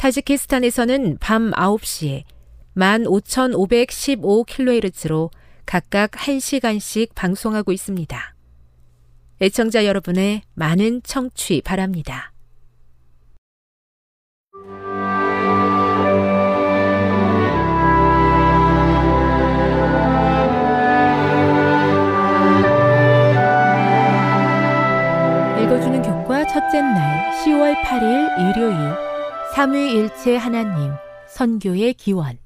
타지키스탄에서는 밤 9시에 15,515kHz로 각각 1시간씩 방송하고 있습니다. 애청자 여러분의 많은 청취 바랍니다. 읽어주는 교과 첫째 날 10월 8일 일요일 삼위일체 하나님 선교의 기원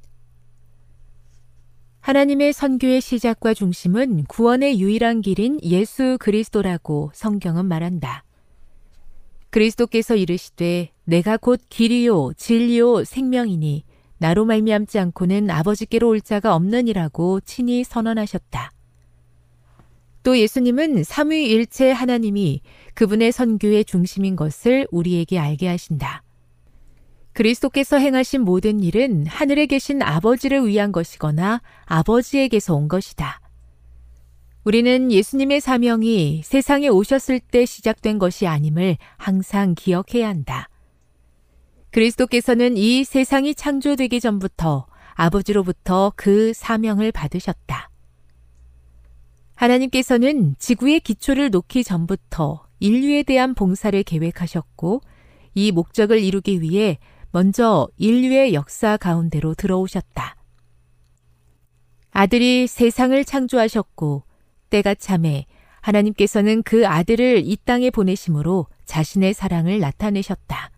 하나님의 선교의 시작과 중심은 구원의 유일한 길인 예수 그리스도라고 성경은 말한다. 그리스도께서 이르시되 내가 곧 길이요 진리요 생명이니 나로 말미암지 않고는 아버지께로 올 자가 없느니라고 친히 선언하셨다. 또 예수님은 삼위일체 하나님이 그분의 선교의 중심인 것을 우리에게 알게 하신다. 그리스도께서 행하신 모든 일은 하늘에 계신 아버지를 위한 것이거나 아버지에게서 온 것이다. 우리는 예수님의 사명이 세상에 오셨을 때 시작된 것이 아님을 항상 기억해야 한다. 그리스도께서는 이 세상이 창조되기 전부터 아버지로부터 그 사명을 받으셨다. 하나님께서는 지구의 기초를 놓기 전부터 인류에 대한 봉사를 계획하셨고 이 목적을 이루기 위해 먼저 인류의 역사 가운데로 들어오셨다. 아들이 세상을 창조하셨고 때가 참에 하나님께서는 그 아들을 이 땅에 보내심으로 자신의 사랑을 나타내셨다.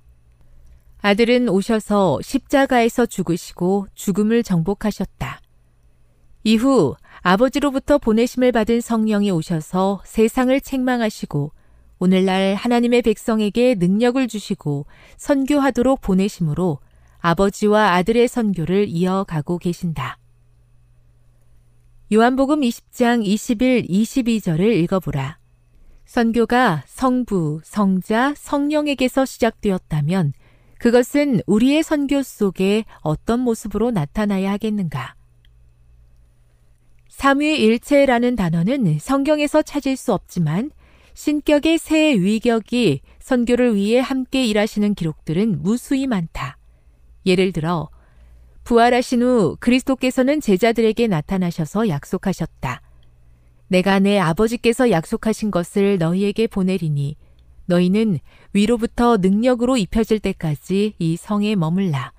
아들은 오셔서 십자가에서 죽으시고 죽음을 정복하셨다. 이후 아버지로부터 보내심을 받은 성령이 오셔서 세상을 책망하시고 오늘날 하나님의 백성에게 능력을 주시고 선교하도록 보내심으로 아버지와 아들의 선교를 이어가고 계신다. 요한복음 20장 21, 22절을 읽어보라. 선교가 성부, 성자, 성령에게서 시작되었다면 그것은 우리의 선교 속에 어떤 모습으로 나타나야 하겠는가? 삼위일체라는 단어는 성경에서 찾을 수 없지만 신격의 새 위격이 선교를 위해 함께 일하시는 기록들은 무수히 많다. 예를 들어 부활하신 후 그리스도께서는 제자들에게 나타나셔서 약속하셨다. 내가 내 아버지께서 약속하신 것을 너희에게 보내리니 너희는 위로부터 능력으로 입혀질 때까지 이 성에 머물라.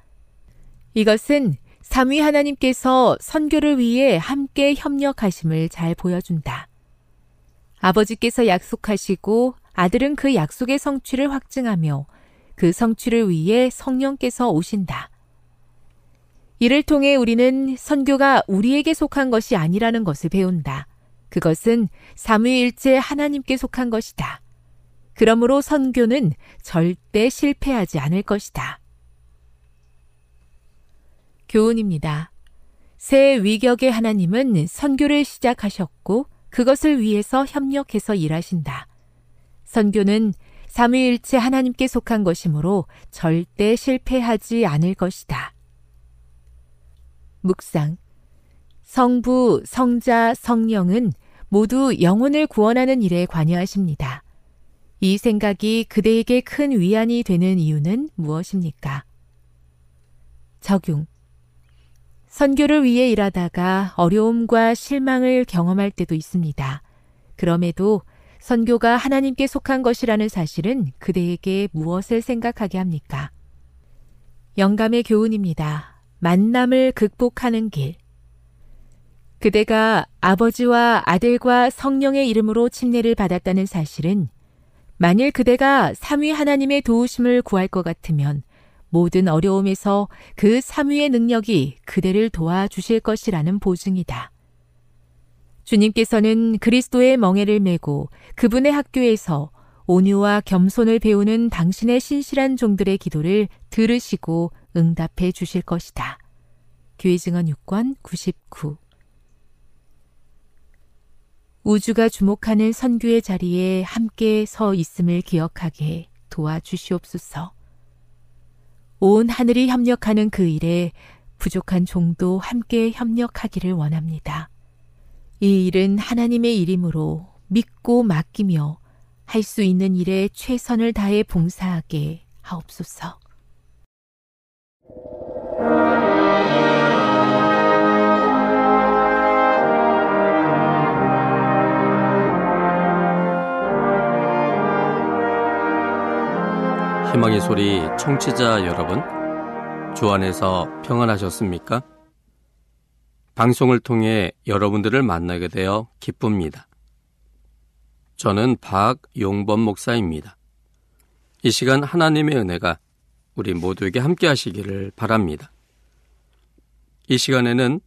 이것은 삼위 하나님께서 선교를 위해 함께 협력하심을 잘 보여준다. 아버지께서 약속하시고 아들은 그 약속의 성취를 확증하며 그 성취를 위해 성령께서 오신다. 이를 통해 우리는 선교가 우리에게 속한 것이 아니라는 것을 배운다. 그것은 삼위일체 하나님께 속한 것이다. 그러므로 선교는 절대 실패하지 않을 것이다. 교훈입니다. 새 위격의 하나님은 선교를 시작하셨고 그것을 위해서 협력해서 일하신다. 선교는 삼위일체 하나님께 속한 것이므로 절대 실패하지 않을 것이다. 묵상. 성부, 성자, 성령은 모두 영혼을 구원하는 일에 관여하십니다. 이 생각이 그대에게 큰 위안이 되는 이유는 무엇입니까? 적용. 선교를 위해 일하다가 어려움과 실망을 경험할 때도 있습니다. 그럼에도 선교가 하나님께 속한 것이라는 사실은 그대에게 무엇을 생각하게 합니까? 영감의 교훈입니다. 만남을 극복하는 길. 그대가 아버지와 아들과 성령의 이름으로 침례를 받았다는 사실은 만일 그대가 삼위 하나님의 도우심을 구할 것 같으면 모든 어려움에서 그 삼위의 능력이 그대를 도와주실 것이라는 보증이다. 주님께서는 그리스도의 멍에를 메고 그분의 학교에서 온유와 겸손을 배우는 당신의 신실한 종들의 기도를 들으시고 응답해 주실 것이다. 교회 증언 6권 99 우주가 주목하는 선교의 자리에 함께 서 있음을 기억하게 도와주시옵소서. 온 하늘이 협력하는 그 일에 부족한 종도 함께 협력하기를 원합니다. 이 일은 하나님의 일이므로 믿고 맡기며 할 수 있는 일에 최선을 다해 봉사하게 하옵소서. 희망의 소리 청취자 여러분, 주 안에서 평안하셨습니까? 방송을 통해 여러분들을 만나게 되어 기쁩니다. 저는 박용범 목사입니다. 이 시간 하나님의 은혜가 우리 모두에게 함께 하시기를 바랍니다. 이 시간에는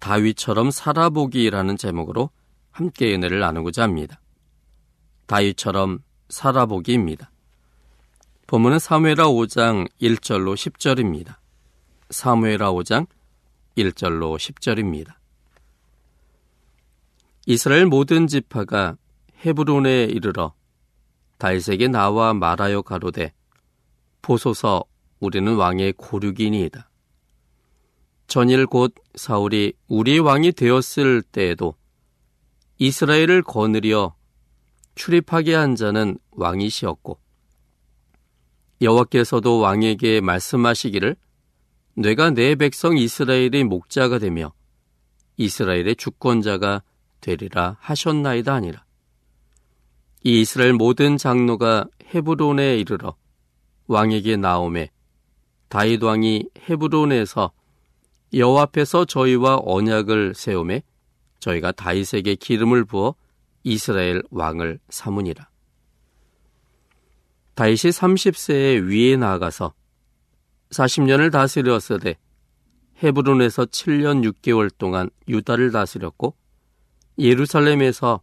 다윗처럼 살아보기라는 제목으로 함께 은혜를 나누고자 합니다. 다윗처럼 살아보기입니다. 본문은 사무엘하 5장 1절로 10절입니다. 사무엘하 5장 1절로 10절입니다. 이스라엘 모든 지파가 헤브론에 이르러 다윗에게 나와 말하여 가로되 보소서 우리는 왕의 고륙이니이다. 전일 곧 사울이 우리 왕이 되었을 때에도 이스라엘을 거느려 출입하게 한 자는 왕이시었고 여호와께서도 왕에게 말씀하시기를 내가 내 백성 이스라엘의 목자가 되며 이스라엘의 주권자가 되리라 하셨나이다 아니라 이 이스라엘 모든 장로가 헤브론에 이르러 왕에게 나오매 다윗 왕이 헤브론에서 여호와 앞에서 저희와 언약을 세우매 저희가 다윗에게 기름을 부어 이스라엘 왕을 삼으니라. 다윗이 30세에 위에 나아가서 40년을 다스렸으되 헤브론에서 7년 6개월 동안 유다를 다스렸고 예루살렘에서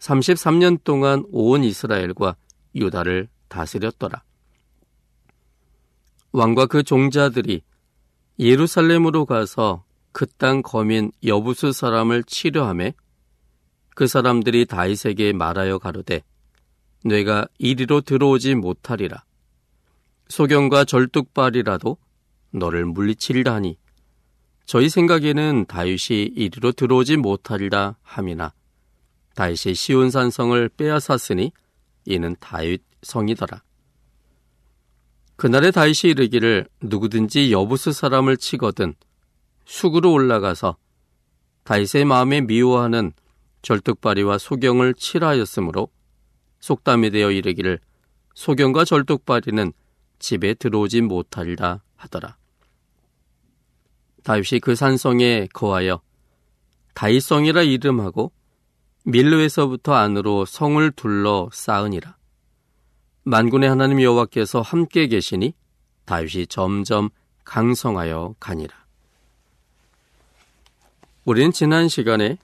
33년 동안 온 이스라엘과 유다를 다스렸더라. 왕과 그 종자들이 예루살렘으로 가서 그 땅 거민 여부수 사람을 치료함에 그 사람들이 다윗에게 말하여 가로되 뇌가 이리로 들어오지 못하리라. 소경과 절뚝발이라도 너를 물리치리라 하니 저희 생각에는 다윗이 이리로 들어오지 못하리라 함이나 다윗이 시온산성을 빼앗았으니 이는 다윗 성이더라. 그날에 다윗이 이르기를 누구든지 여부스 사람을 치거든 숙으로 올라가서 다윗의 마음에 미워하는 절뚝발이와 소경을 칠하였으므로 속담이 되어 이르기를 소경과 절뚝발이는 집에 들어오지 못하리라 하더라. 다윗이 그 산성에 거하여 다윗성이라 이름하고 밀로에서부터 안으로 성을 둘러 쌓으니라. 만군의 하나님 여호와께서 함께 계시니 다윗이 점점 강성하여 가니라. 우리는 지난 시간에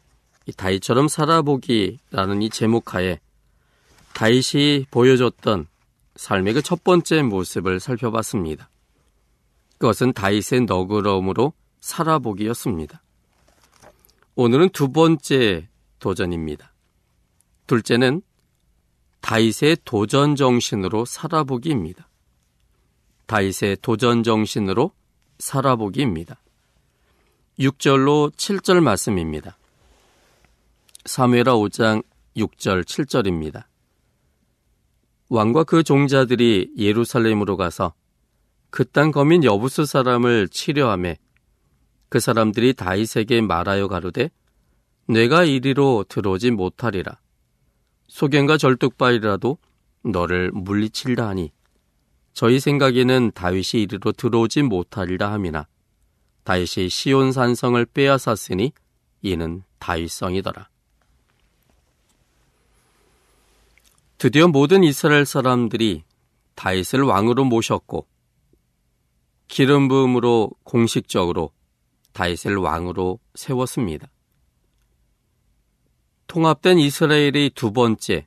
이 다윗처럼 살아보기라는 이 제목하에 다윗이 보여줬던 삶의 그 첫 번째 모습을 살펴봤습니다. 그것은 다윗의 너그러움으로 살아보기였습니다. 오늘은 두 번째 도전입니다. 둘째는 다윗의 도전 정신으로 살아보기입니다. 다윗의 도전 정신으로 살아보기입니다. 6절로 7절 말씀입니다. 사무엘하 5장 6절 7절입니다. 왕과 그 종자들이 예루살렘으로 가서 그 땅 거민 여부스 사람을 치려함에 그 사람들이 다윗에게 말하여 가로되 내가 이리로 들어오지 못하리라. 소견과 절뚝발이라도 너를 물리칠라 하니 저희 생각에는 다윗이 이리로 들어오지 못하리라 함이나 다윗이 시온 산성을 빼앗았으니 이는 다윗성이더라. 드디어 모든 이스라엘 사람들이 다윗을 왕으로 모셨고 기름 부음으로 공식적으로 다윗을 왕으로 세웠습니다. 통합된 이스라엘의 두 번째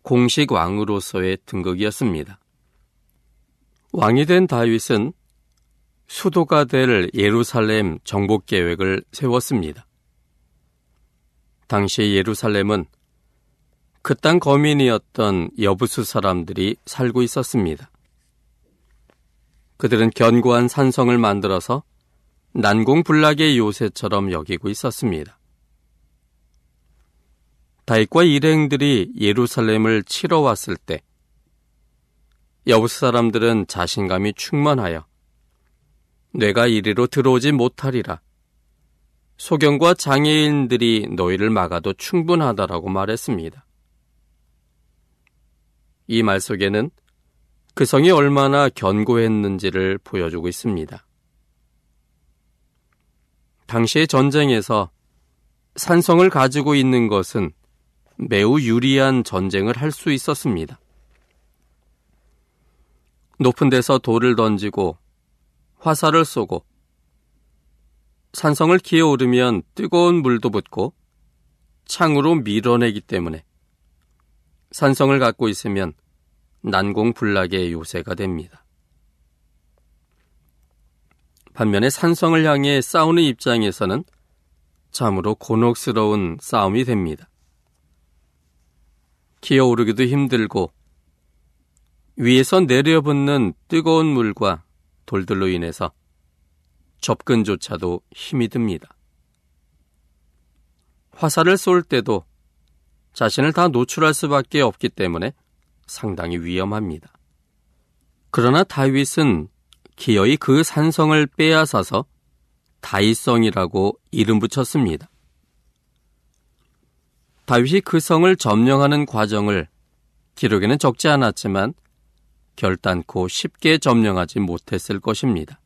공식 왕으로서의 등극이었습니다. 왕이 된 다윗은 수도가 될 예루살렘 정복 계획을 세웠습니다. 당시 예루살렘은 그 땅 거민이었던 여부수 사람들이 살고 있었습니다. 그들은 견고한 산성을 만들어서 난공불락의 요새처럼 여기고 있었습니다. 다윗과 일행들이 예루살렘을 치러 왔을 때 여부스 사람들은 자신감이 충만하여 내가 이리로 들어오지 못하리라. 소경과 장애인들이 너희를 막아도 충분하다라고 말했습니다. 이 말 속에는 그 성이 얼마나 견고했는지를 보여주고 있습니다. 당시의 전쟁에서 산성을 가지고 있는 것은 매우 유리한 전쟁을 할 수 있었습니다. 높은 데서 돌을 던지고 화살을 쏘고 산성을 기어오르면 뜨거운 물도 붙고 창으로 밀어내기 때문에 산성을 갖고 있으면 난공불락의 요새가 됩니다. 반면에 산성을 향해 싸우는 입장에서는 참으로 곤혹스러운 싸움이 됩니다. 기어오르기도 힘들고 위에서 내려붙는 뜨거운 물과 돌들로 인해서 접근조차도 힘이 듭니다. 화살을 쏠 때도 자신을 다 노출할 수밖에 없기 때문에 상당히 위험합니다. 그러나 다윗은 기어이 그 산성을 빼앗아서 다윗성이라고 이름 붙였습니다. 다윗이 그 성을 점령하는 과정을 기록에는 적지 않았지만 결단코 쉽게 점령하지 못했을 것입니다.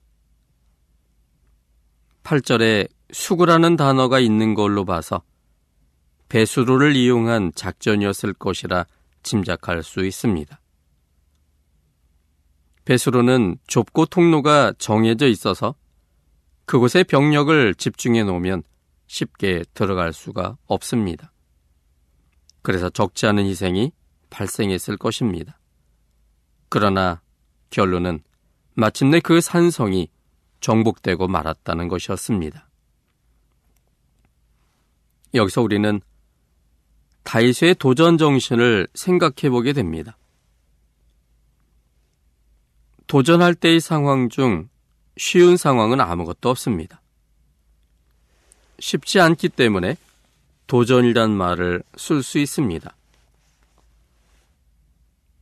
8절에 수구라는 단어가 있는 걸로 봐서 배수로를 이용한 작전이었을 것이라 짐작할 수 있습니다. 배수로는 좁고 통로가 정해져 있어서 그곳에 병력을 집중해 놓으면 쉽게 들어갈 수가 없습니다. 그래서 적지 않은 희생이 발생했을 것입니다. 그러나 결론은 마침내 그 산성이 정복되고 말았다는 것이었습니다. 여기서 우리는 다이스의 도전 정신을 생각해 보게 됩니다. 도전할 때의 상황 중 쉬운 상황은 아무것도 없습니다. 쉽지 않기 때문에 도전이란 말을 쓸 수 있습니다.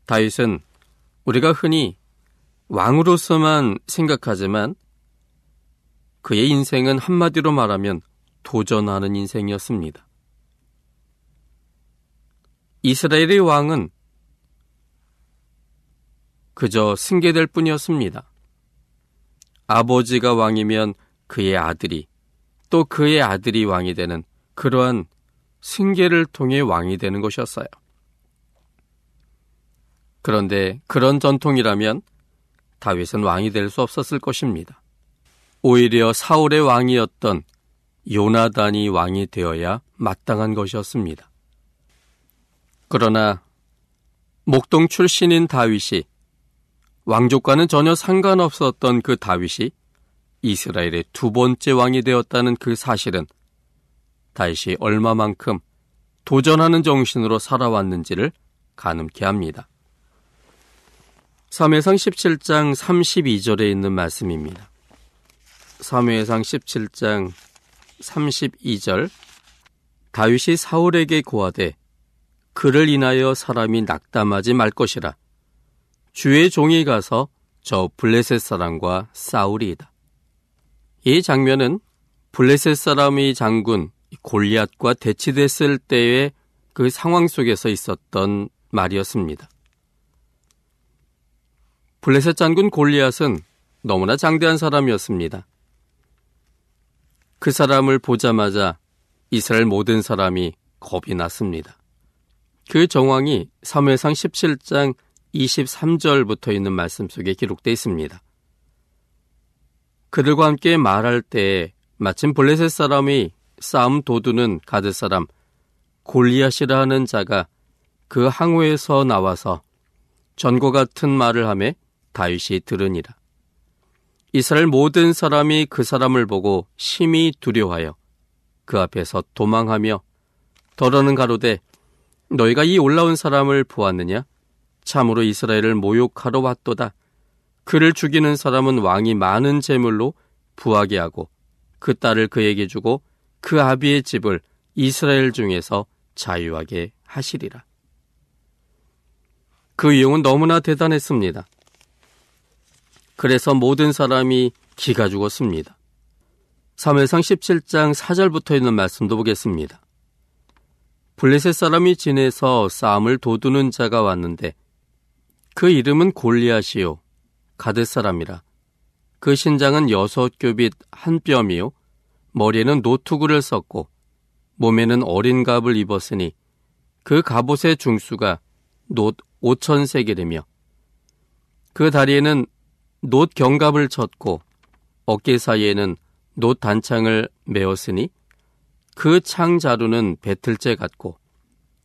다윗은 우리가 흔히 왕으로서만 생각하지만 그의 인생은 한마디로 말하면 도전하는 인생이었습니다. 이스라엘의 왕은 그저 승계될 뿐이었습니다. 아버지가 왕이면 그의 아들이 또 그의 아들이 왕이 되는 그러한 승계를 통해 왕이 되는 것이었어요. 그런데 그런 전통이라면 다윗은 왕이 될 수 없었을 것입니다. 오히려 사울의 왕이었던 요나단이 왕이 되어야 마땅한 것이었습니다. 그러나 목동 출신인 다윗이 왕족과는 전혀 상관없었던 그 다윗이 이스라엘의 두 번째 왕이 되었다는 그 사실은 다윗이 얼마만큼 도전하는 정신으로 살아왔는지를 가늠케 합니다. 3회상 17장 32절에 있는 말씀입니다. 3회상 17장 32절 다윗이 사울에게 고하되 그를 인하여 사람이 낙담하지 말 것이라 주의 종이 가서 저 블레셋 사람과 싸우리이다. 이 장면은 블레셋 사람의 장군 골리앗과 대치됐을 때의 그 상황 속에서 있었던 말이었습니다. 블레셋 장군 골리앗은 너무나 장대한 사람이었습니다. 그 사람을 보자마자 이스라엘 모든 사람이 겁이 났습니다. 그 정황이 3회상 17장 23절부터 있는 말씀 속에 기록되어 있습니다. 그들과 함께 말할 때 마침 블레셋 사람이 싸움 도두는 가드 사람 골리앗이라 하는 자가 그 항우에서 나와서 전과 같은 말을 하매 다윗이 들으니라. 이스라엘 모든 사람이 그 사람을 보고 심히 두려워하여 그 앞에서 도망하며 더러는 가로되 너희가 이 올라온 사람을 보았느냐? 참으로 이스라엘을 모욕하러 왔도다. 그를 죽이는 사람은 왕이 많은 재물로 부하게 하고 그 딸을 그에게 주고 그 아비의 집을 이스라엘 중에서 자유하게 하시리라. 그 위용은 너무나 대단했습니다. 그래서 모든 사람이 기가 죽었습니다. 3회상 17장 4절부터 있는 말씀도 보겠습니다. 블레셋 사람이 지내서 싸움을 도두는 자가 왔는데 그 이름은 골리앗이요 가드 사람이라. 그 신장은 여섯 규빗 한 뼘이요 머리에는 노투구를 썼고 몸에는 어린 갑을 입었으니 그 갑옷의 중수가 놋 오천 세겔이며 그 다리에는 놋 경갑을 쳤고 어깨 사이에는 놋 단창을 메었으니 그 창 자루는 배틀째 같고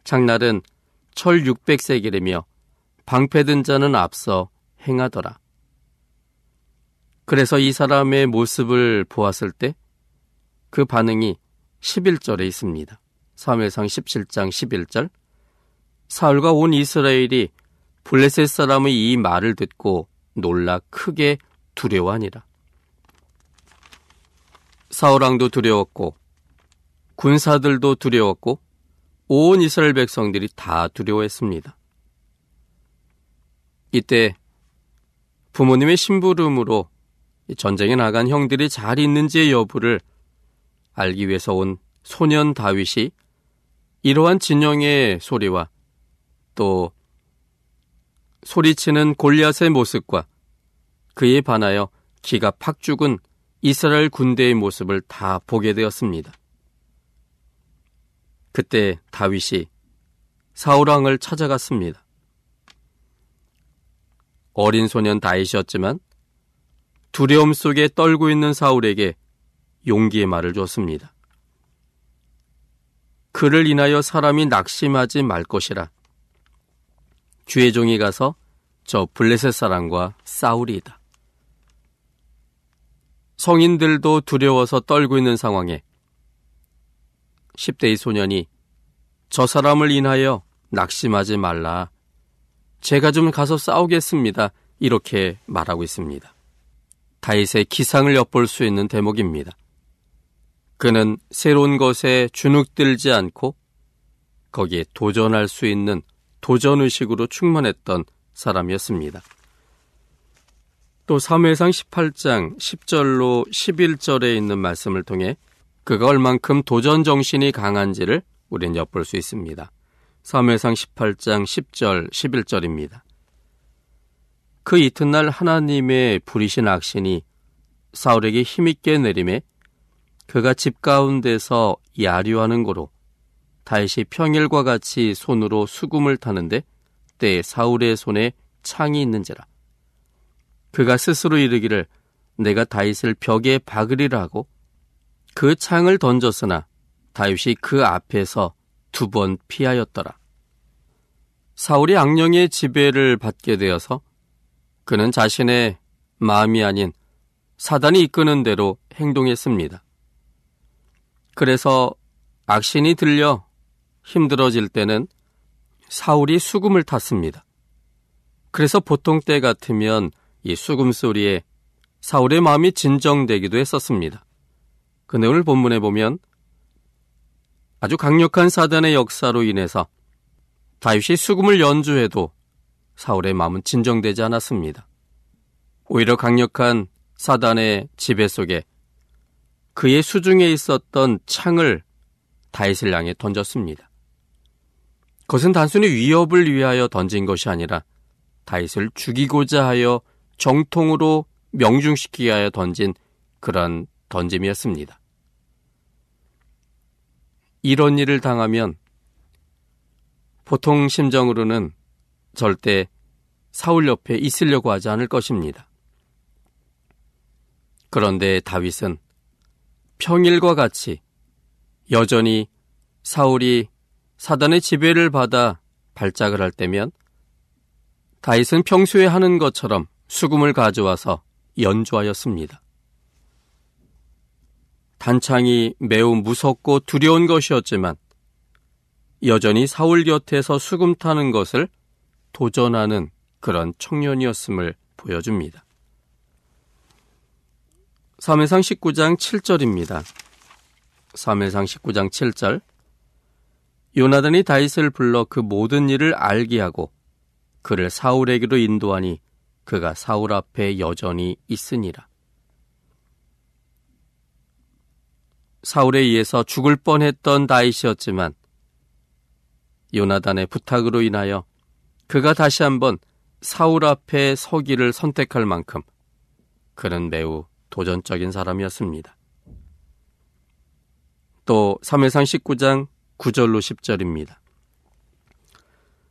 창날은 철 600세겔이며 방패든 자는 앞서 행하더라. 그래서 이 사람의 모습을 보았을 때 그 반응이 11절에 있습니다. 3회상 17장 11절 사울과 온 이스라엘이 블레셋 사람의 이 말을 듣고 놀라 크게 두려워하니라. 사울왕도 두려웠고 군사들도 두려웠고 온 이스라엘 백성들이 다 두려워했습니다. 이때 부모님의 심부름으로 전쟁에 나간 형들이 잘 있는지의 여부를 알기 위해서 온 소년 다윗이 이러한 진영의 소리와 또 소리치는 골리앗의 모습과 그에 반하여 기가 팍 죽은 이스라엘 군대의 모습을 다 보게 되었습니다. 그때 다윗이 사울왕을 찾아갔습니다. 어린 소년 다윗이었지만 두려움 속에 떨고 있는 사울에게 용기의 말을 줬습니다. 그를 인하여 사람이 낙심하지 말 것이라. 주의 종이 가서 저 블레셋 사람과 싸우리이다. 성인들도 두려워서 떨고 있는 상황에 10대의 소년이 저 사람을 인하여 낙심하지 말라. 제가 좀 가서 싸우겠습니다. 이렇게 말하고 있습니다. 다윗의 기상을 엿볼 수 있는 대목입니다. 그는 새로운 것에 주눅들지 않고 거기에 도전할 수 있는 도전의식으로 충만했던 사람이었습니다. 또 3회상 18장 10절로 11절에 있는 말씀을 통해 그가 얼만큼 도전 정신이 강한지를 우리는 엿볼 수 있습니다. 3회상 18장 10절 11절입니다. 그 이튿날 하나님의 부리신 악신이 사울에게 힘있게 내림에 그가 집 가운데서 야류하는 고로 다윗이 평일과 같이 손으로 수금을 타는데 때 사울의 손에 창이 있는지라 그가 스스로 이르기를 내가 다윗을 벽에 박으리라 하고 그 창을 던졌으나 다윗이 그 앞에서 두 번 피하였더라. 사울이 악령의 지배를 받게 되어서 그는 자신의 마음이 아닌 사단이 이끄는 대로 행동했습니다. 그래서 악신이 들려 힘들어질 때는 사울이 수금을 탔습니다. 그래서 보통 때 같으면 이 수금 소리에 사울의 마음이 진정되기도 했었습니다. 근데 오늘 본문에 보면 아주 강력한 사단의 역사로 인해서 다윗이 수금을 연주해도 사울의 마음은 진정되지 않았습니다. 오히려 강력한 사단의 지배 속에 그의 수중에 있었던 창을 다윗을 향해 던졌습니다. 그것은 단순히 위협을 위하여 던진 것이 아니라 다윗을 죽이고자 하여 정통으로 명중시키기 위하여 던진 그런 던짐이었습니다. 이런 일을 당하면 보통 심정으로는 절대 사울 옆에 있으려고 하지 않을 것입니다. 그런데 다윗은 평일과 같이 여전히 사울이 사단의 지배를 받아 발작을 할 때면 다윗은 평소에 하는 것처럼 수금을 가져와서 연주하였습니다. 단창이 매우 무섭고 두려운 것이었지만 여전히 사울 곁에서 수금 타는 것을 도전하는 그런 청년이었음을 보여줍니다. 3회상 19장 7절입니다. 3회상 19장 7절 요나단이 다윗을 불러 그 모든 일을 알게 하고 그를 사울에게로 인도하니 그가 사울 앞에 여전히 있으니라. 사울에 의해서 죽을 뻔했던 다윗이었지만 요나단의 부탁으로 인하여 그가 다시 한번 사울 앞에 서기를 선택할 만큼 그는 매우 도전적인 사람이었습니다. 또 3회상 19장 9절로 10절입니다.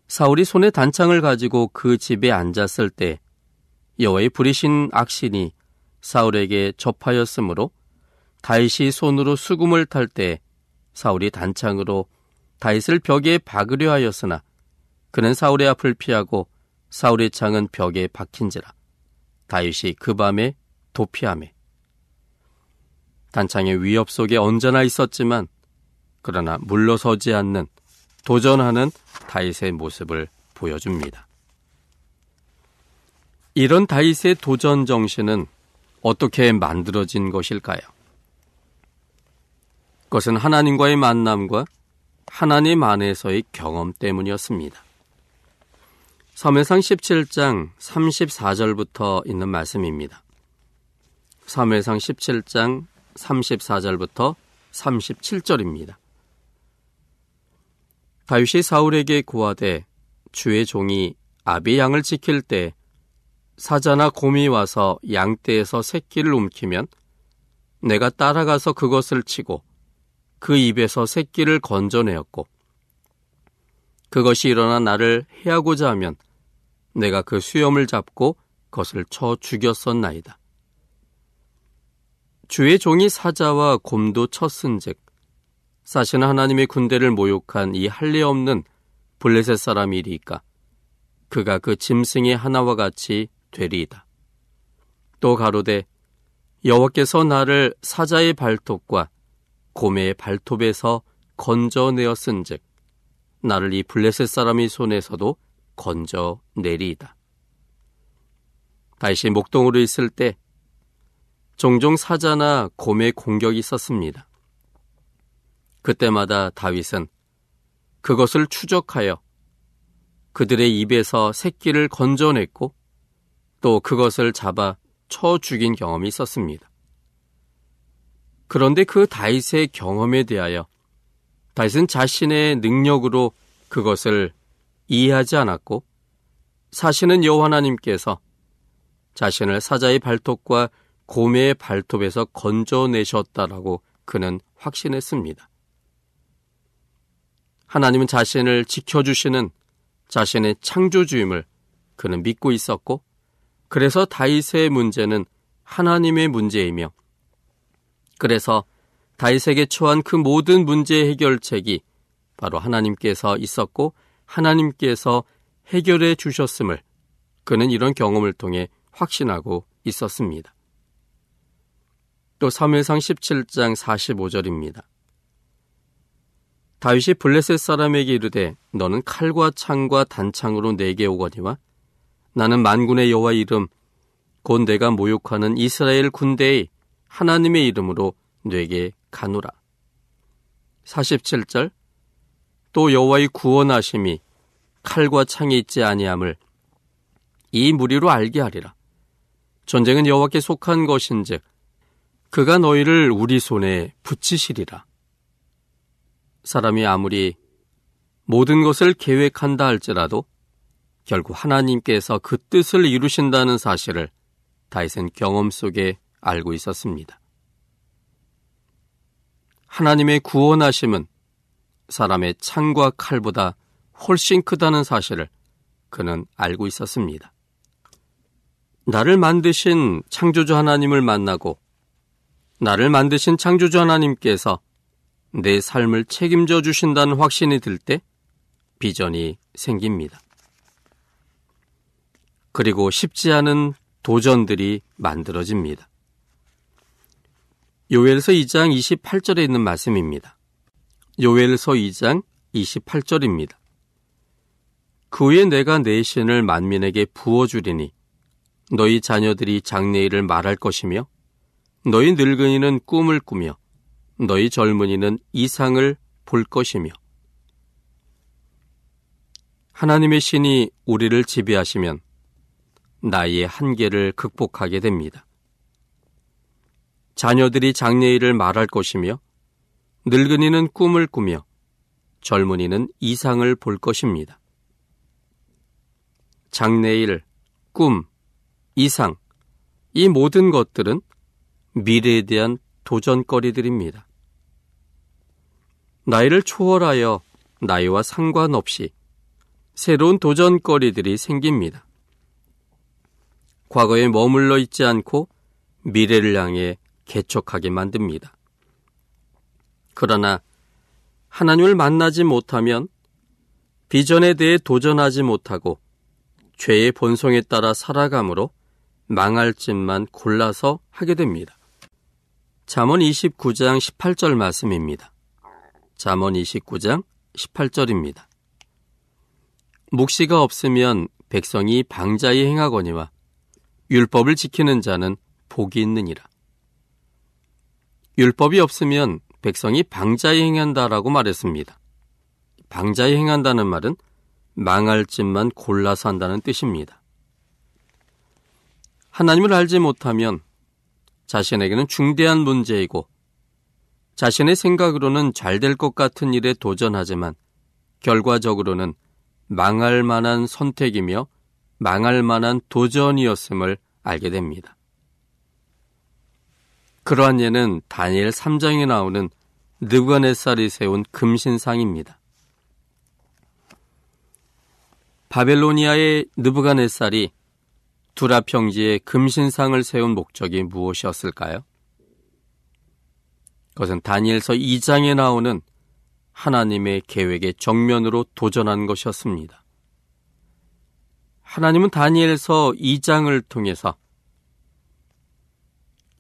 사울이 손에 단창을 가지고 그 집에 앉았을 때 여호와의 부리신 악신이 사울에게 접하였으므로 다윗이 손으로 수금을 탈 때 사울이 단창으로 다윗을 벽에 박으려 하였으나 그는 사울의 앞을 피하고 사울의 창은 벽에 박힌지라 다윗이 그 밤에 도피함에 단창의 위협 속에 언제나 있었지만 그러나 물러서지 않는 도전하는 다윗의 모습을 보여줍니다. 이런 다윗의 도전 정신은 어떻게 만들어진 것일까요? 그것은 하나님과의 만남과 하나님 안에서의 경험 때문이었습니다. 3회상 17장 34절부터 있는 말씀입니다. 3회상 17장 34절부터 37절입니다. 다윗이 사울에게 고하되 주의 종이 아비 양을 지킬 때 사자나 곰이 와서 양떼에서 새끼를 움키면 내가 따라가서 그것을 치고 그 입에서 새끼를 건져내었고 그것이 일어나 나를 해하고자 하면 내가 그 수염을 잡고 그것을 쳐 죽였었나이다. 주의 종이 사자와 곰도 쳤은즉 사실은 하나님의 군대를 모욕한 이 할례 없는 블레셋 사람이리까 그가 그 짐승의 하나와 같이 되리이다. 또 가로되 여호와께서 나를 사자의 발톱과 곰의 발톱에서 건져내었은즉 나를 이 블레셋 사람의 손에서도 건져내리이다. 다시 목동으로 있을 때 종종 사자나 곰의 공격이 있었습니다. 그때마다 다윗은 그것을 추적하여 그들의 입에서 새끼를 건져냈고 또 그것을 잡아 쳐 죽인 경험이 있었습니다. 그런데 그 다윗의 경험에 대하여 다윗은 자신의 능력으로 그것을 이해하지 않았고 사실은 여호와 하나님께서 자신을 사자의 발톱과 곰의 발톱에서 건져내셨다라고 그는 확신했습니다. 하나님은 자신을 지켜주시는 자신의 창조주임을 그는 믿고 있었고, 그래서 다윗의 문제는 하나님의 문제이며, 그래서 다윗에게 처한 그 모든 문제 해결책이 바로 하나님께서 있었고 하나님께서 해결해 주셨음을 그는 이런 경험을 통해 확신하고 있었습니다. 또 3회상 17장 45절입니다. 다윗이 블레셋 사람에게 이르되 너는 칼과 창과 단창으로 내게 오거니와 나는 만군의 여호와 이름 곧 내가 모욕하는 이스라엘 군대의 하나님의 이름으로 내게 가노라. 47절 또 여호와의 구원하심이 칼과 창이 있지 아니함을 이 무리로 알게 하리라. 전쟁은 여호와께 속한 것인즉 그가 너희를 우리 손에 붙이시리라. 사람이 아무리 모든 것을 계획한다 할지라도 결국 하나님께서 그 뜻을 이루신다는 사실을 다윗은 경험 속에 알고 있었습니다. 하나님의 구원하심은 사람의 창과 칼보다 훨씬 크다는 사실을 그는 알고 있었습니다. 나를 만드신 창조주 하나님을 만나고 나를 만드신 창조주 하나님께서 내 삶을 책임져 주신다는 확신이 들 때 비전이 생깁니다. 그리고 쉽지 않은 도전들이 만들어집니다. 요엘서 2장 28절에 있는 말씀입니다. 요엘서 2장 28절입니다. 그 후에 내가 내 신을 만민에게 부어주리니 너희 자녀들이 장래일을 말할 것이며 너희 늙은이는 꿈을 꾸며 너희 젊은이는 이상을 볼 것이며 하나님의 신이 우리를 지배하시면 나이의 한계를 극복하게 됩니다. 자녀들이 장래일을 말할 것이며 늙은이는 꿈을 꾸며 젊은이는 이상을 볼 것입니다. 장래일, 꿈, 이상, 이 모든 것들은 미래에 대한 도전거리들입니다. 나이를 초월하여 나이와 상관없이 새로운 도전거리들이 생깁니다. 과거에 머물러 있지 않고 미래를 향해 개척하게 만듭니다. 그러나 하나님을 만나지 못하면 비전에 대해 도전하지 못하고 죄의 본성에 따라 살아감으로 망할 짓만 골라서 하게 됩니다. 잠언 29장 18절 말씀입니다. 잠언 29장 18절입니다. 묵시가 없으면 백성이 방자히 행하거니와 율법을 지키는 자는 복이 있느니라. 율법이 없으면 백성이 방자히 행한다라고 말했습니다. 방자히 행한다는 말은 망할 짓만 골라서 한다는 뜻입니다. 하나님을 알지 못하면 자신에게는 중대한 문제이고 자신의 생각으로는 잘 될 것 같은 일에 도전하지만 결과적으로는 망할 만한 선택이며 망할 만한 도전이었음을 알게 됩니다. 그러한 예는 다니엘 3장에 나오는 느부갓네살이 세운 금신상입니다. 바벨로니아의 느부갓네살이 두라 평지에 금신상을 세운 목적이 무엇이었을까요? 그것은 다니엘서 2장에 나오는 하나님의 계획에 정면으로 도전한 것이었습니다. 하나님은 다니엘서 2장을 통해서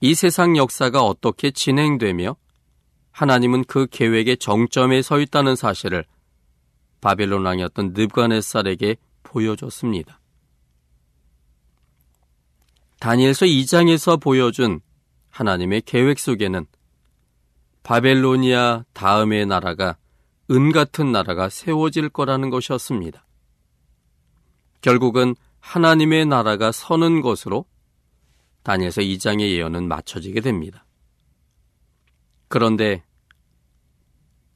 이 세상 역사가 어떻게 진행되며 하나님은 그 계획의 정점에 서 있다는 사실을 바벨론 왕이었던 느부갓네살에게 보여줬습니다. 다니엘서 2장에서 보여준 하나님의 계획 속에는 바벨로니아 다음의 나라가 은 같은 나라가 세워질 거라는 것이었습니다. 결국은 하나님의 나라가 서는 것으로 다니엘서 2장의 예언은 맞춰지게 됩니다. 그런데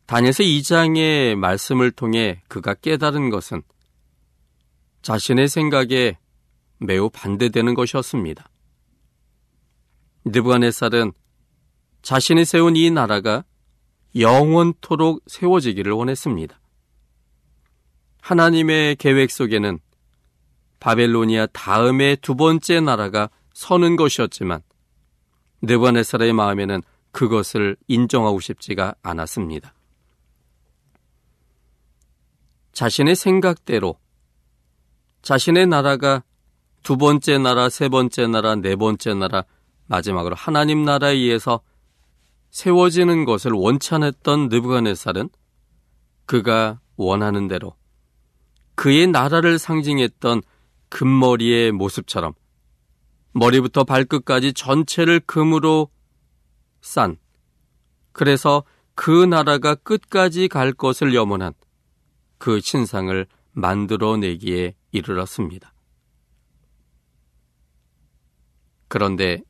다니엘서 2장의 말씀을 통해 그가 깨달은 것은 자신의 생각에 매우 반대되는 것이었습니다. 느부갓네살은 자신이 세운 이 나라가 영원토록 세워지기를 원했습니다. 하나님의 계획 속에는 바벨로니아 다음의 두 번째 나라가 서는 것이었지만 느부갓네살의 마음에는 그것을 인정하고 싶지가 않았습니다. 자신의 생각대로 자신의 나라가 두 번째 나라, 세 번째 나라, 네 번째 나라, 마지막으로 하나님 나라에 의해서 세워지는 것을 원치 않았던 느부갓네살은 그가 원하는 대로 그의 나라를 상징했던 금머리의 모습처럼 머리부터 발끝까지 전체를 금으로 싼 그래서 그 나라가 끝까지 갈 것을 염원한 그 신상을 만들어내기에 이르렀습니다. 그런데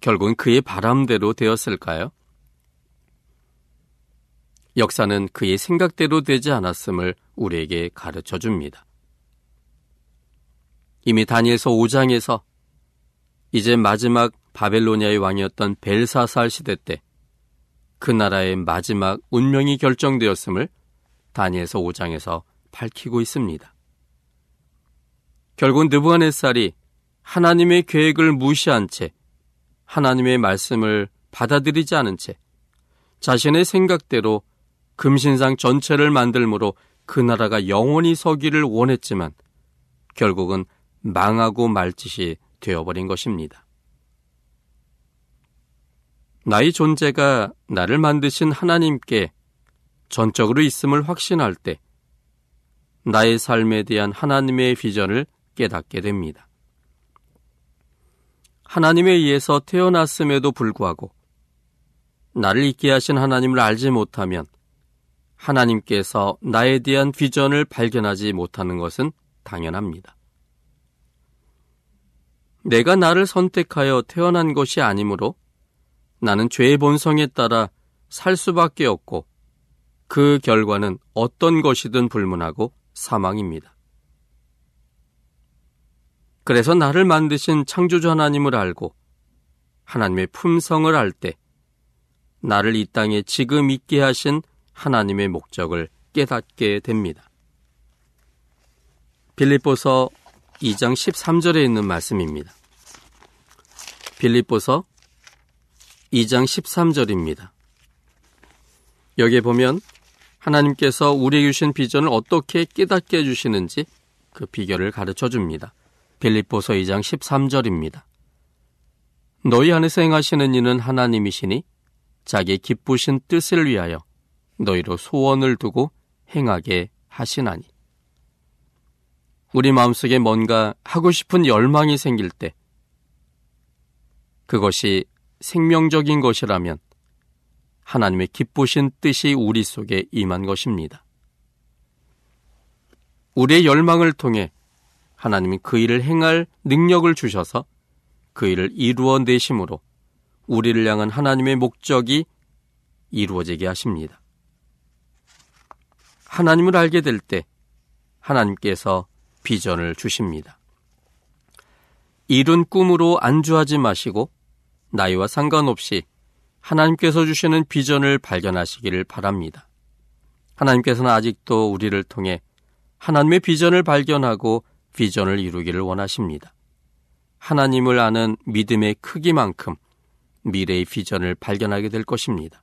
결국은 그의 바람대로 되었을까요? 역사는 그의 생각대로 되지 않았음을 우리에게 가르쳐 줍니다. 이미 다니엘서 5장에서 이제 마지막 바벨로니아의 왕이었던 벨사살 시대 때 그 나라의 마지막 운명이 결정되었음을 다니엘서 5장에서 밝히고 있습니다. 결국 느부갓네살이 하나님의 계획을 무시한 채 하나님의 말씀을 받아들이지 않은 채 자신의 생각대로 금신상 전체를 만들므로 그 나라가 영원히 서기를 원했지만 결국은 망하고 말 짓이 되어버린 것입니다. 나의 존재가 나를 만드신 하나님께 전적으로 있음을 확신할 때 나의 삶에 대한 하나님의 비전을 깨닫게 됩니다. 하나님에 의해서 태어났음에도 불구하고 나를 있게 하신 하나님을 알지 못하면 하나님께서 나에 대한 비전을 발견하지 못하는 것은 당연합니다. 내가 나를 선택하여 태어난 것이 아니므로 나는 죄의 본성에 따라 살 수밖에 없고 그 결과는 어떤 것이든 불문하고 사망입니다. 그래서 나를 만드신 창조주 하나님을 알고 하나님의 품성을 알 때 나를 이 땅에 지금 있게 하신 하나님의 목적을 깨닫게 됩니다. 빌립보서 2장 13절에 있는 말씀입니다. 빌립보서 2장 13절입니다. 여기에 보면 하나님께서 우리에게 주신 비전을 어떻게 깨닫게 해주시는지 그 비결을 가르쳐 줍니다. 빌립보서 2장 13절입니다. 너희 안에서 행하시는 이는 하나님이시니 자기 기쁘신 뜻을 위하여 너희로 소원을 두고 행하게 하시나니. 우리 마음속에 뭔가 하고 싶은 열망이 생길 때 그것이 생명적인 것이라면 하나님의 기쁘신 뜻이 우리 속에 임한 것입니다. 우리의 열망을 통해 하나님이 그 일을 행할 능력을 주셔서 그 일을 이루어 내심으로 우리를 향한 하나님의 목적이 이루어지게 하십니다. 하나님을 알게 될 때 하나님께서 비전을 주십니다. 이룬 꿈으로 안주하지 마시고 나이와 상관없이 하나님께서 주시는 비전을 발견하시기를 바랍니다. 하나님께서는 아직도 우리를 통해 하나님의 비전을 발견하고 비전을 이루기를 원하십니다. 하나님을 아는 믿음의 크기만큼 미래의 비전을 발견하게 될 것입니다.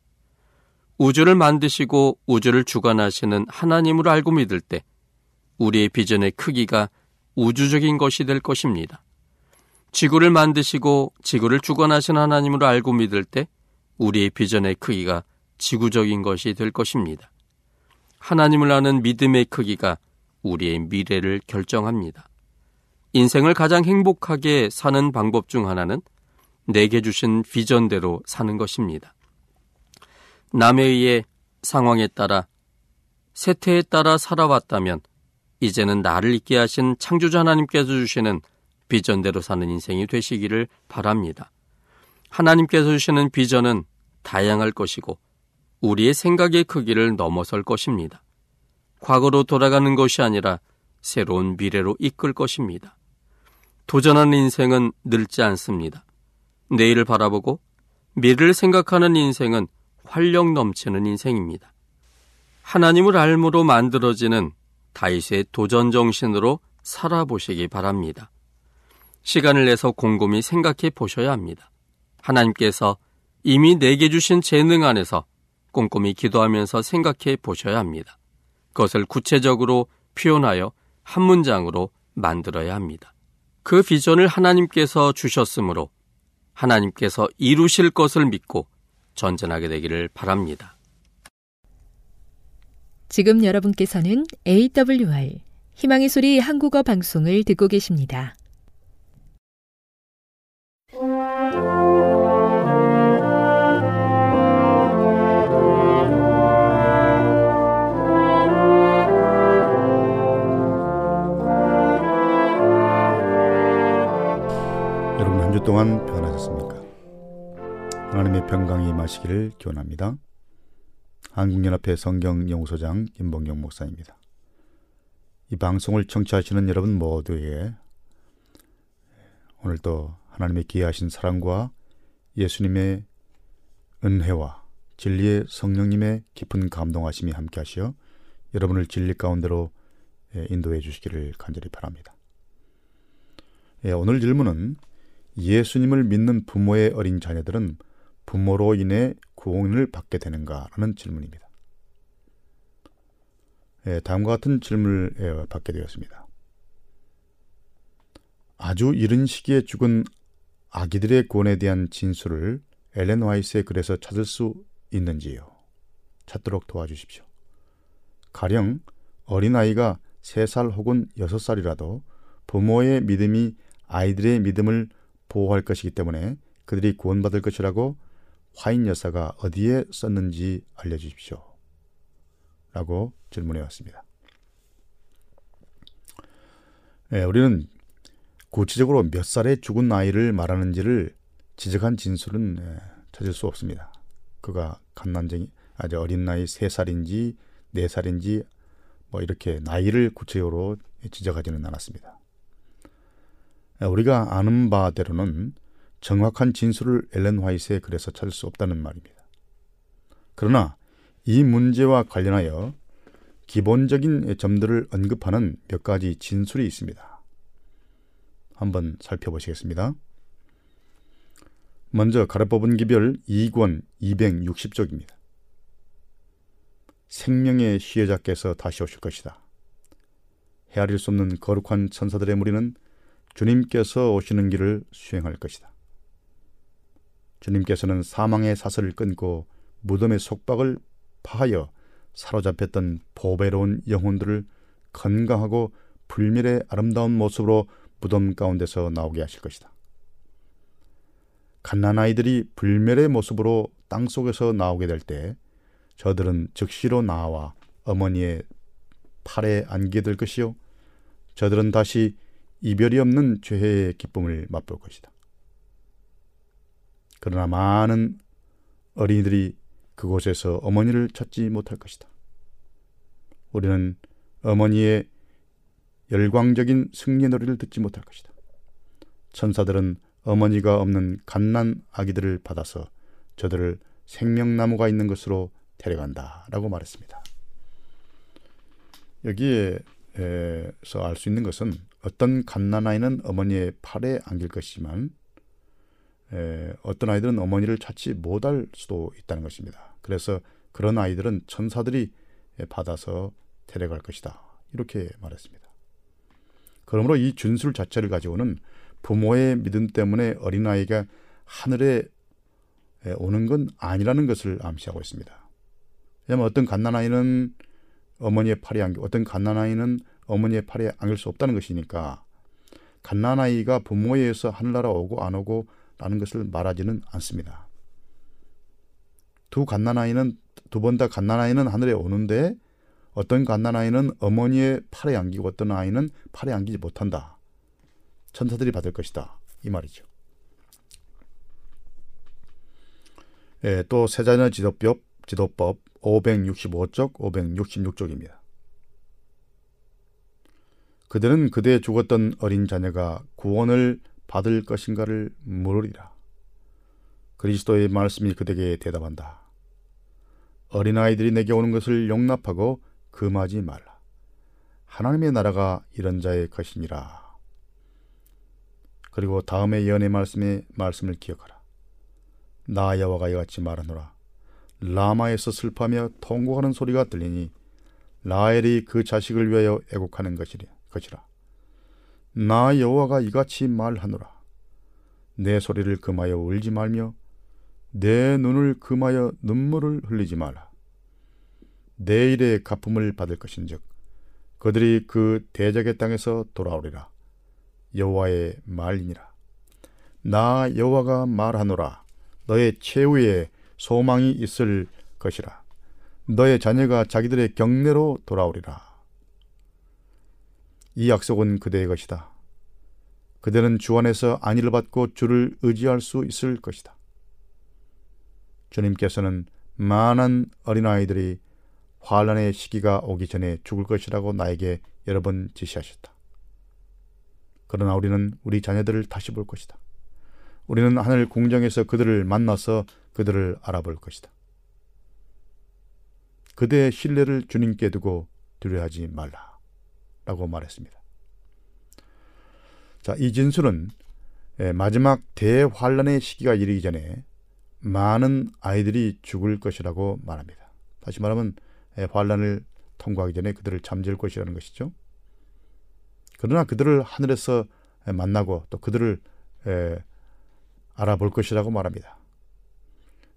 우주를 만드시고 우주를 주관하시는 하나님을 알고 믿을 때 우리의 비전의 크기가 우주적인 것이 될 것입니다. 지구를 만드시고 지구를 주관하신 하나님으로 알고 믿을 때 우리의 비전의 크기가 지구적인 것이 될 것입니다. 하나님을 아는 믿음의 크기가 우리의 미래를 결정합니다. 인생을 가장 행복하게 사는 방법 중 하나는 내게 주신 비전대로 사는 것입니다. 남에 의해 상황에 따라 세태에 따라 살아왔다면 이제는 나를 있게 하신 창조자 하나님께서 주시는 비전대로 사는 인생이 되시기를 바랍니다. 하나님께서 주시는 비전은 다양할 것이고 우리의 생각의 크기를 넘어설 것입니다. 과거로 돌아가는 것이 아니라 새로운 미래로 이끌 것입니다. 도전하는 인생은 늙지 않습니다. 내일을 바라보고 미래를 생각하는 인생은 활력 넘치는 인생입니다. 하나님을 알므로 만들어지는 다윗의 도전 정신으로 살아보시기 바랍니다. 시간을 내서 곰곰이 생각해 보셔야 합니다. 하나님께서 이미 내게 주신 재능 안에서 꼼꼼히 기도하면서 생각해 보셔야 합니다. 그것을 구체적으로 표현하여 한 문장으로 만들어야 합니다. 그 비전을 하나님께서 주셨으므로 하나님께서 이루실 것을 믿고 전전하게 되기를 바랍니다. 지금 여러분께서는 AWR 희망의 소리 한국어 방송을 듣고 계십니다. 여러분 한 주 동안 변하셨습니까? 하나님의 평강이 임하시기를 기원합니다. 한국연합회 성경연구소장 임봉경 목사입니다. 이 방송을 청취하시는 여러분 모두에게 오늘도 하나님의 기이하신 사랑과 예수님의 은혜와 진리의 성령님의 깊은 감동하심이 함께하시어 여러분을 진리 가운데로 인도해 주시기를 간절히 바랍니다. 예, 오늘 질문은 예수님을 믿는 부모의 어린 자녀들은 부모로 인해 구원을 받게 되는가라는 질문입니다. 예, 다음과 같은 질문을 예, 받게 되었습니다. 아주 이른 시기에 죽은 아기들의 구원에 대한 진술을 엘렌 와이스의 글에서 찾을 수 있는지요? 찾도록 도와주십시오. 가령 어린아이가 3살 혹은 6살이라도 부모의 믿음이 아이들의 믿음을 보호할 것이기 때문에 그들이 구원받을 것이라고 화인 여사가 어디에 썼는지 알려주십시오. 라고 질문해 왔습니다. 예, 우리는 구체적으로 몇 살에 죽은 아이를 말하는지를 지적한 진술은 예, 찾을 수 없습니다. 그가 갓난쟁이 아주 어린 나이 3살인지 4살인지 뭐 이렇게 나이를 구체적으로 지적하지는 않았습니다. 우리가 아는 바대로는 정확한 진술을 엘렌 화이트의 글에서 찾을 수 없다는 말입니다. 그러나 이 문제와 관련하여 기본적인 점들을 언급하는 몇 가지 진술이 있습니다. 한번 살펴보시겠습니다. 먼저 가르뽑은 기별 2권 260쪽입니다. 생명의 시혜자께서 다시 오실 것이다. 헤아릴 수 없는 거룩한 천사들의 무리는 주님께서 오시는 길을 수행할 것이다. 주님께서는 사망의 사슬을 끊고 무덤의 속박을 파하여 사로잡혔던 보배로운 영혼들을 건강하고 불멸의 아름다운 모습으로 무덤 가운데서 나오게 하실 것이다. 갓난아이들이 불멸의 모습으로 땅 속에서 나오게 될 때 저들은 즉시로 나와 어머니의 팔에 안게 될 것이요. 저들은 다시 이별이 없는 죄의 기쁨을 맛볼 것이다. 그러나 많은 어린이들이 그곳에서 어머니를 찾지 못할 것이다. 우리는 어머니의 열광적인 승리 노래를 듣지 못할 것이다. 천사들은 어머니가 없는 갓난 아기들을 받아서 저들을 생명나무가 있는 것으로 데려간다. 라고 말했습니다. 여기에서 알 수 있는 것은 어떤 갓난 아이는 어머니의 팔에 안길 것이지만 에, 어떤 아이들은 어머니를 찾지 못할 수도 있다는 것입니다. 그래서 그런 아이들은 천사들이 받아서 데려갈 것이다. 이렇게 말했습니다. 그러므로 이 준술 자체를 가지고는 부모의 믿음 때문에 어린아이가 하늘에 오는 건 아니라는 것을 암시하고 있습니다. 왜냐하면 어떤 갓난아이는 어머니의 팔에 안겨, 어떤 갓난아이는 어머니의 팔에 안길 수 없다는 것이니까 갓난아이가 부모에 의해서 하늘나라 오고 안 오고 라는 것을 말하지는 않습니다. 두 갓난아이는 두 번 다 갓난아이는 하늘에 오는데 어떤 갓난아이는 어머니의 팔에 안기고 어떤 아이는 팔에 안기지 못한다. 천사들이 받을 것이다. 이 말이죠. 예, 또 세자녀 지도법, 지도법 565쪽, 566쪽입니다. 그들은 그대 죽었던 어린 자녀가 구원을 받을 것인가를 물으리라. 그리스도의 말씀이 그대에게 대답한다. 어린아이들이 내게 오는 것을 용납하고 금하지 말라. 하나님의 나라가 이런 자의 것이니라. 그리고 다음에 예언의 말씀의 말씀을 기억하라. 나 여호와가 이같이 말하노라 라마에서 슬퍼하며 통곡하는 소리가 들리니 라헬이 그 자식을 위하여 애곡하는 것이라 나 여호와가 이같이 말하노라. 내 소리를 금하여 울지 말며 내 눈을 금하여 눈물을 흘리지 말라. 내일의 가품을 받을 것인즉 그들이 그 대적의 땅에서 돌아오리라. 여호와의 말이니라. 나 여호와가 말하노라. 너의 최후에 소망이 있을 것이라. 너의 자녀가 자기들의 경내로 돌아오리라 이 약속은 그대의 것이다 그대는 주 안에서 안위를 받고 주를 의지할 수 있을 것이다 주님께서는 많은 어린아이들이 환란의 시기가 오기 전에 죽을 것이라고 나에게 여러 번 지시하셨다. 그러나 우리는 우리 자녀들을 다시 볼 것이다. 우리는 하늘 공정에서 그들을 만나서 그들을 알아볼 것이다. 그대의 신뢰를 주님께 두고 두려워하지 말라. 라고 말했습니다. 자, 이 진술은 마지막 대환란의 시기가 이르기 전에 많은 아이들이 죽을 것이라고 말합니다. 다시 말하면 환란을 통과하기 전에 그들을 잠재울 것이라는 것이죠. 그러나 그들을 하늘에서 만나고 또 그들을 알아볼 것이라고 말합니다.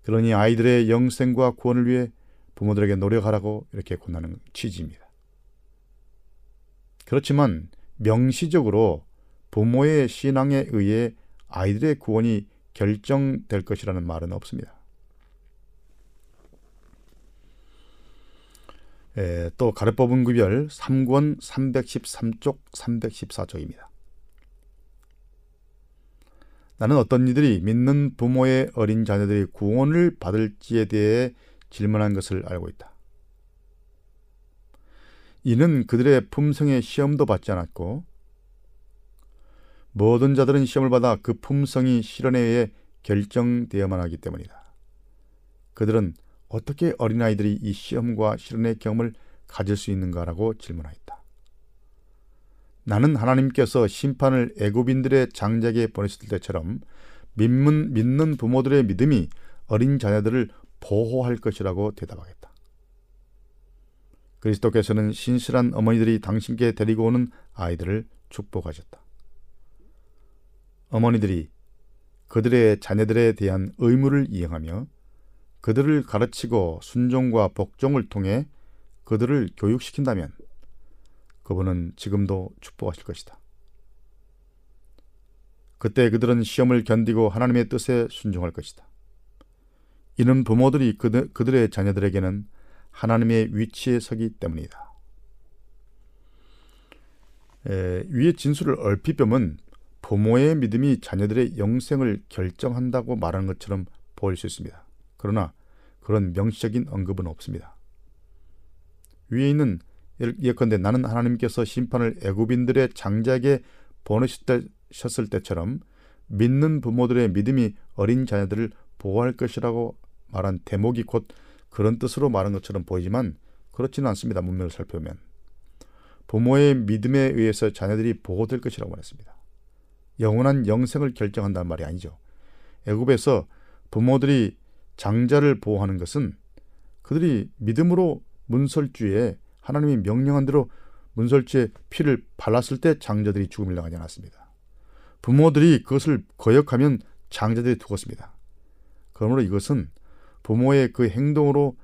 그러니 아이들의 영생과 구원을 위해 부모들에게 노력하라고 이렇게 권하는 취지입니다. 그렇지만 명시적으로 부모의 신앙에 의해 아이들의 구원이 결정될 것이라는 말은 없습니다. 에, 또 가르법은 구별 3권 313쪽 314쪽입니다. 나는 어떤 이들이 믿는 부모의 어린 자녀들이 구원을 받을지에 대해 질문한 것을 알고 있다. 이는 그들의 품성의 시험도 받지 않았고 모든 자들은 시험을 받아 그 품성이 실현에 의해 결정되어만 하기 때문이다. 그들은 어떻게 어린아이들이 이 시험과 실현의 경험을 가질 수 있는가라고 질문하였다. 나는 하나님께서 심판을 애굽인들의 장작에 보내셨을 때처럼 믿는, 믿는 부모들의 믿음이 어린 자녀들을 보호할 것이라고 대답하겠다. 그리스도께서는 신실한 어머니들이 당신께 데리고 오는 아이들을 축복하셨다. 어머니들이 그들의 자녀들에 대한 의무를 이행하며 그들을 가르치고 순종과 복종을 통해 그들을 교육시킨다면 그분은 지금도 축복하실 것이다. 그때 그들은 시험을 견디고 하나님의 뜻에 순종할 것이다. 이는 부모들이 그들, 그들의 자녀들에게는 하나님의 위치에 서기 때문이다. 에, 위의 진술을 얼핏 보면 부모의 믿음이 자녀들의 영생을 결정한다고 말하는 것처럼 보일 수 있습니다. 그러나 그런 명시적인 언급은 없습니다. 위에 있는 예컨대 나는 하나님께서 심판을 애굽인들의 장작에 보내셨을 때처럼 믿는 부모들의 믿음이 어린 자녀들을 보호할 것이라고 말한 대목이 곧 그런 뜻으로 말한 것처럼 보이지만 그렇지는 않습니다. 문맥을 살펴보면 부모의 믿음에 의해서 자녀들이 보호될 것이라고 말했습니다. 영원한 영생을 결정한다는 말이 아니죠. 애굽에서 부모들이 장자를 보호하는 것은 그들이 믿음으로 문설주에 하나님이 명령한 대로 문설주에 피를 발랐을 때 장자들이 죽음을 당하지 않았습니다. 부모들이 그것을 거역하면 장자들이 죽었습니다. 그러므로 이것은 부모의 그 행동으로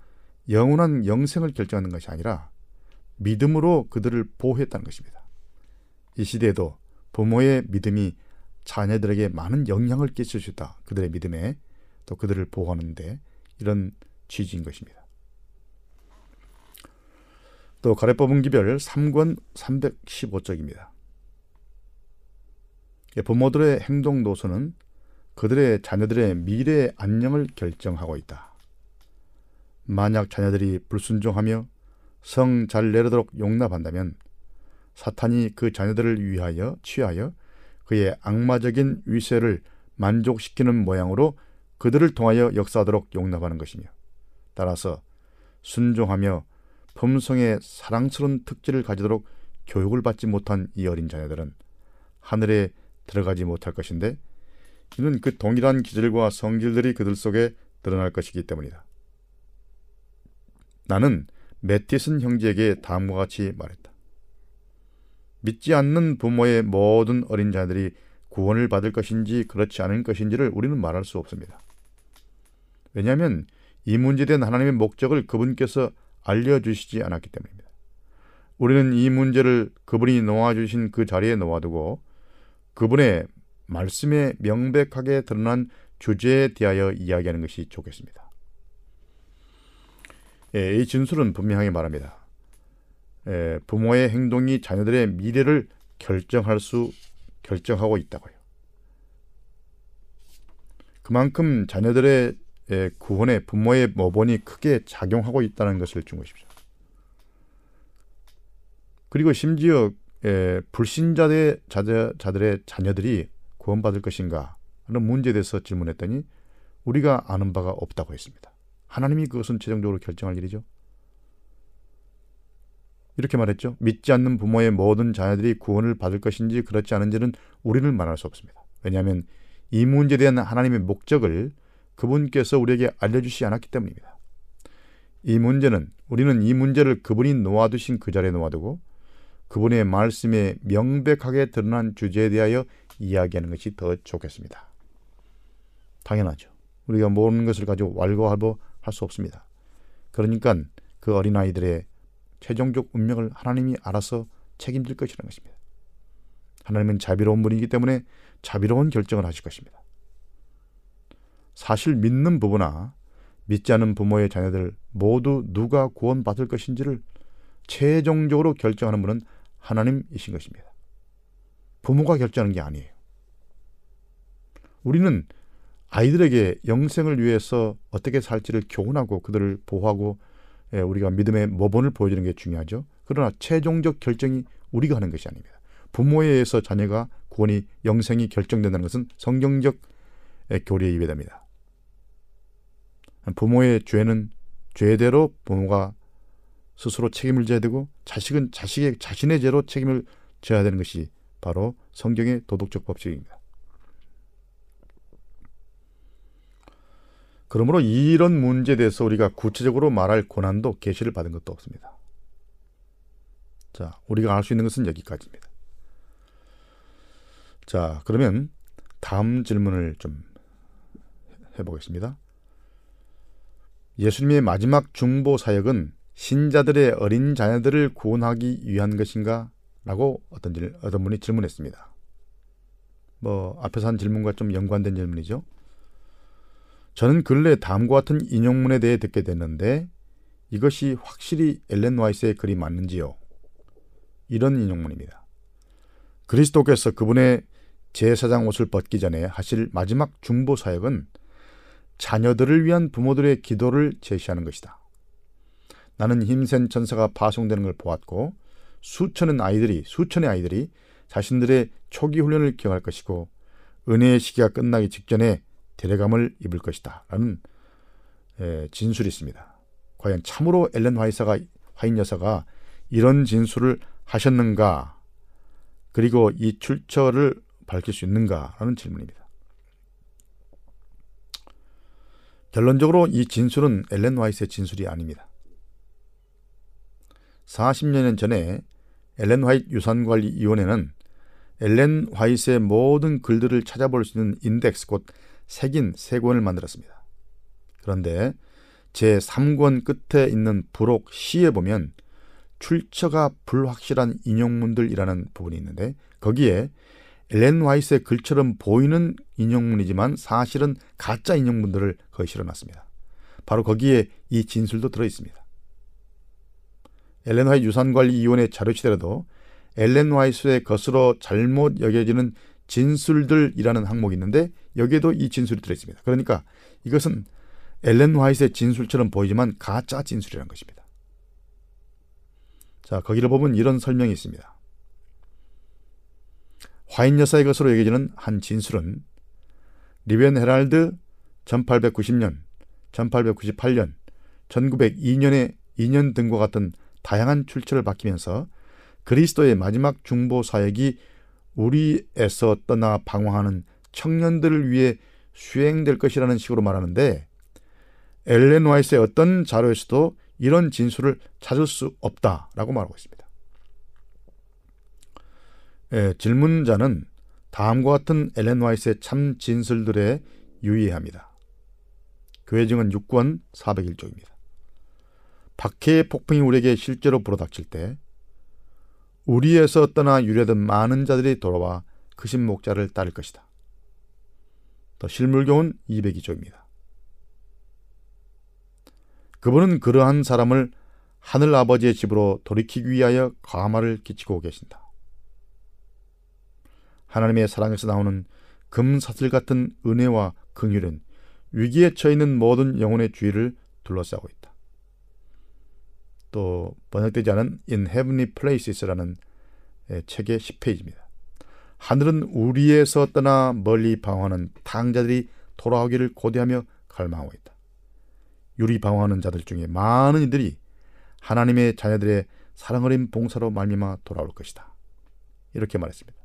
영원한 영생을 결정하는 것이 아니라 믿음으로 그들을 보호했다는 것입니다. 이 시대에도 부모의 믿음이 자녀들에게 많은 영향을 끼칠 수 있다. 그들의 믿음에 또 그들을 보호하는데 이런 취지인 것입니다. 또 가래법은 기별 3권 315쪽입니다. 부모들의 행동 노선은 그들의 자녀들의 미래 안녕을 결정하고 있다. 만약 자녀들이 불순종하며 성 잘 내려도록 용납한다면 사탄이 그 자녀들을 위하여 취하여 그의 악마적인 위세를 만족시키는 모양으로 그들을 통하여 역사하도록 용납하는 것이며 따라서 순종하며 품성의 사랑스러운 특질을 가지도록 교육을 받지 못한 이 어린 자녀들은 하늘에 들어가지 못할 것인데 이는 그 동일한 기질과 성질들이 그들 속에 드러날 것이기 때문이다. 나는 매티슨 형제에게 다음과 같이 말했다. 믿지 않는 부모의 모든 어린 자들이 구원을 받을 것인지 그렇지 않은 것인지를 우리는 말할 수 없습니다. 왜냐하면 이 문제에 대한 하나님의 목적을 그분께서 알려주시지 않았기 때문입니다. 우리는 이 문제를 그분이 놓아주신 그 자리에 놓아두고 그분의 말씀에 명백하게 드러난 주제에 대하여 이야기하는 것이 좋겠습니다. 예, 이 진술은 분명하게 말합니다. 예, 부모의 행동이 자녀들의 미래를 결정할 수 결정하고 있다고요. 그만큼 자녀들의 예, 구원에 부모의 모본이 크게 작용하고 있다는 것을 준 것입니다. 그리고 심지어 예, 불신자의 자들의 자녀들이 구원받을 것인가 하는 문제에 대해서 질문했더니 우리가 아는 바가 없다고 했습니다. 하나님이 그것은 최종적으로 결정할 일이죠. 이렇게 말했죠. 믿지 않는 부모의 모든 자녀들이 구원을 받을 것인지 그렇지 않은지는 우리는 말할 수 없습니다. 왜냐하면 이 문제에 대한 하나님의 목적을 그분께서 우리에게 알려주시지 않았기 때문입니다. 이 문제는 우리는 이 문제를 그분이 놓아두신 그 자리에 놓아두고 그분의 말씀에 명백하게 드러난 주제에 대하여 이야기하는 것이 더 좋겠습니다. 당연하죠. 우리가 모르는 것을 가지고 왈가왈부 할 수 없습니다. 그러니까 그 어린아이들의 최종적 운명을 하나님이 알아서 책임질 것이라는 것입니다. 하나님은 자비로운 분이기 때문에 자비로운 결정을 하실 것입니다. 사실 믿는 부부나 믿지 않은 부모의 자녀들 모두 누가 구원받을 것인지를 최종적으로 결정하는 분은 하나님이신 것입니다. 부모가 결정하는 게 아니에요. 우리는 아이들에게 영생을 위해서 어떻게 살지를 교훈하고 그들을 보호하고 예, 우리가 믿음의 모본을 보여주는 게 중요하죠. 그러나 최종적 결정이 우리가 하는 것이 아닙니다. 부모에 의해서 자녀가 구원이 영생이 결정된다는 것은 성경적 교리에 위배됩니다. 부모의 죄는 죄대로 부모가 스스로 책임을 져야 되고 자식은 자식의 자신의 죄로 책임을 져야 되는 것이 바로 성경의 도덕적 법칙입니다. 그러므로 이런 문제에 대해서 우리가 구체적으로 말할 고난도 계시를 받은 것도 없습니다. 자, 우리가 알 수 있는 것은 여기까지입니다. 자, 그러면 다음 질문을 좀 해보겠습니다. 예수님의 마지막 중보 사역은 신자들의 어린 자녀들을 구원하기 위한 것인가? 라고 어떤, 어떤 분이 질문했습니다. 뭐, 앞에서 한 질문과 좀 연관된 질문이죠. 저는 근래 다음과 같은 인용문에 대해 듣게 됐는데 이것이 확실히 엘렌 와이스의 글이 맞는지요? 이런 인용문입니다. 그리스도께서 그분의 제사장 옷을 벗기 전에 하실 마지막 중보 사역은 자녀들을 위한 부모들의 기도를 제시하는 것이다. 나는 힘센 전사가 파송되는 걸 보았고 수천의 아이들이 수천의 아이들이 자신들의 초기 훈련을 기억할 것이고 은혜의 시기가 끝나기 직전에 데려감을 입을 것이다. 라는 에, 진술이 있습니다. 과연 참으로 엘렌 화이사가, 화인 여사가 이런 진술을 하셨는가? 그리고 이 출처를 밝힐 수 있는가? 라는 질문입니다. 결론적으로 이 진술은 엘렌 화이트의 진술이 아닙니다. 40년 전에 엘렌 화이트 유산관리위원회는 엘렌 화이트의 모든 글들을 찾아볼 수 있는 인덱스 곧 색인 세 권을 만들었습니다. 그런데 제 3권 끝에 있는 부록 C에 보면 출처가 불확실한 인용문들이라는 부분이 있는데 거기에 엘렌 와이스의 글처럼 보이는 인용문이지만 사실은 가짜 인용문들을 거의 실어놨습니다. 바로 거기에 이 진술도 들어 있습니다. 엘렌 화잇 유산관리위원회 자료실에도 엘렌 화잇의 것으로 잘못 여겨지는 진술들이라는 항목이 있는데 여기에도 이 진술이 들어있습니다. 그러니까 이것은 엘렌 화이트의 진술처럼 보이지만 가짜 진술이라는 것입니다. 자, 거기를 보면 이런 설명이 있습니다. 화잇 여사의 것으로 여겨지는 한 진술은 Review and Herald 1890년, 1898년, 1902년의 2년 등과 같은 다양한 출처를 바뀌면서 그리스도의 마지막 중보 사역이 우리에서 떠나 방황하는 청년들을 위해 수행될 것이라는 식으로 말하는데 엘렌 와이스의 어떤 자료에서도 이런 진술을 찾을 수 없다라고 말하고 있습니다. 예, 질문자는 다음과 같은 엘렌 와이스의 참 진술들에 유의해야 합니다. 교회증은 6권 401쪽입니다. 박해의 폭풍이 우리에게 실제로 불어닥칠 때 우리에서 떠나 유래된 많은 자들이 돌아와 그신 목자를 따를 것이다. 더 실물교훈 202조입니다. 그분은 그러한 사람을 하늘 아버지의 집으로 돌이키기 위하여 과마를 끼치고 계신다. 하나님의 사랑에서 나오는 금사슬 같은 은혜와 긍휼은 위기에 처해 있는 모든 영혼의 주위를 둘러싸고 있다. 또 번역되지 않은 In Heavenly Places라는 책의 10페이지입니다. 하늘은 우리에서 떠나 멀리 방황하는 탕자들이 돌아오기를 고대하며 갈망하고 있다. 유리 방황하는 자들 중에 많은 이들이 하나님의 자녀들의 사랑 어린 봉사로 말미암아 돌아올 것이다. 이렇게 말했습니다.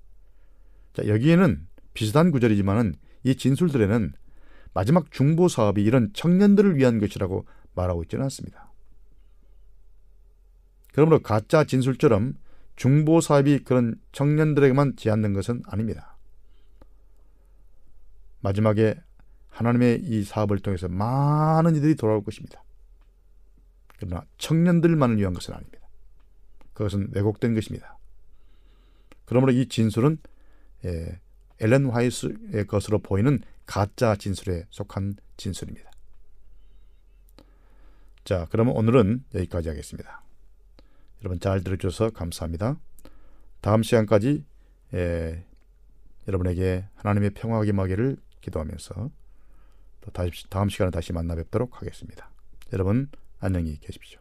자, 여기에는 비슷한 구절이지만은 이 진술들에는 마지막 중보 사업이 이런 청년들을 위한 것이라고 말하고 있지는 않습니다. 그러므로 가짜 진술처럼 중보 사업이 그런 청년들에게만 제한된 것은 아닙니다. 마지막에 하나님의 이 사업을 통해서 많은 이들이 돌아올 것입니다. 그러나 청년들만을 위한 것은 아닙니다. 그것은 왜곡된 것입니다. 그러므로 이 진술은 예, 엘렌 화이스의 것으로 보이는 가짜 진술에 속한 진술입니다. 자, 그러면 오늘은 여기까지 하겠습니다. 여러분 잘 들어주셔서 감사합니다. 다음 시간까지 예, 여러분에게 하나님의 평화가 임하기를 기도하면서 또 다시, 다음 시간에 다시 만나 뵙도록 하겠습니다. 여러분 안녕히 계십시오.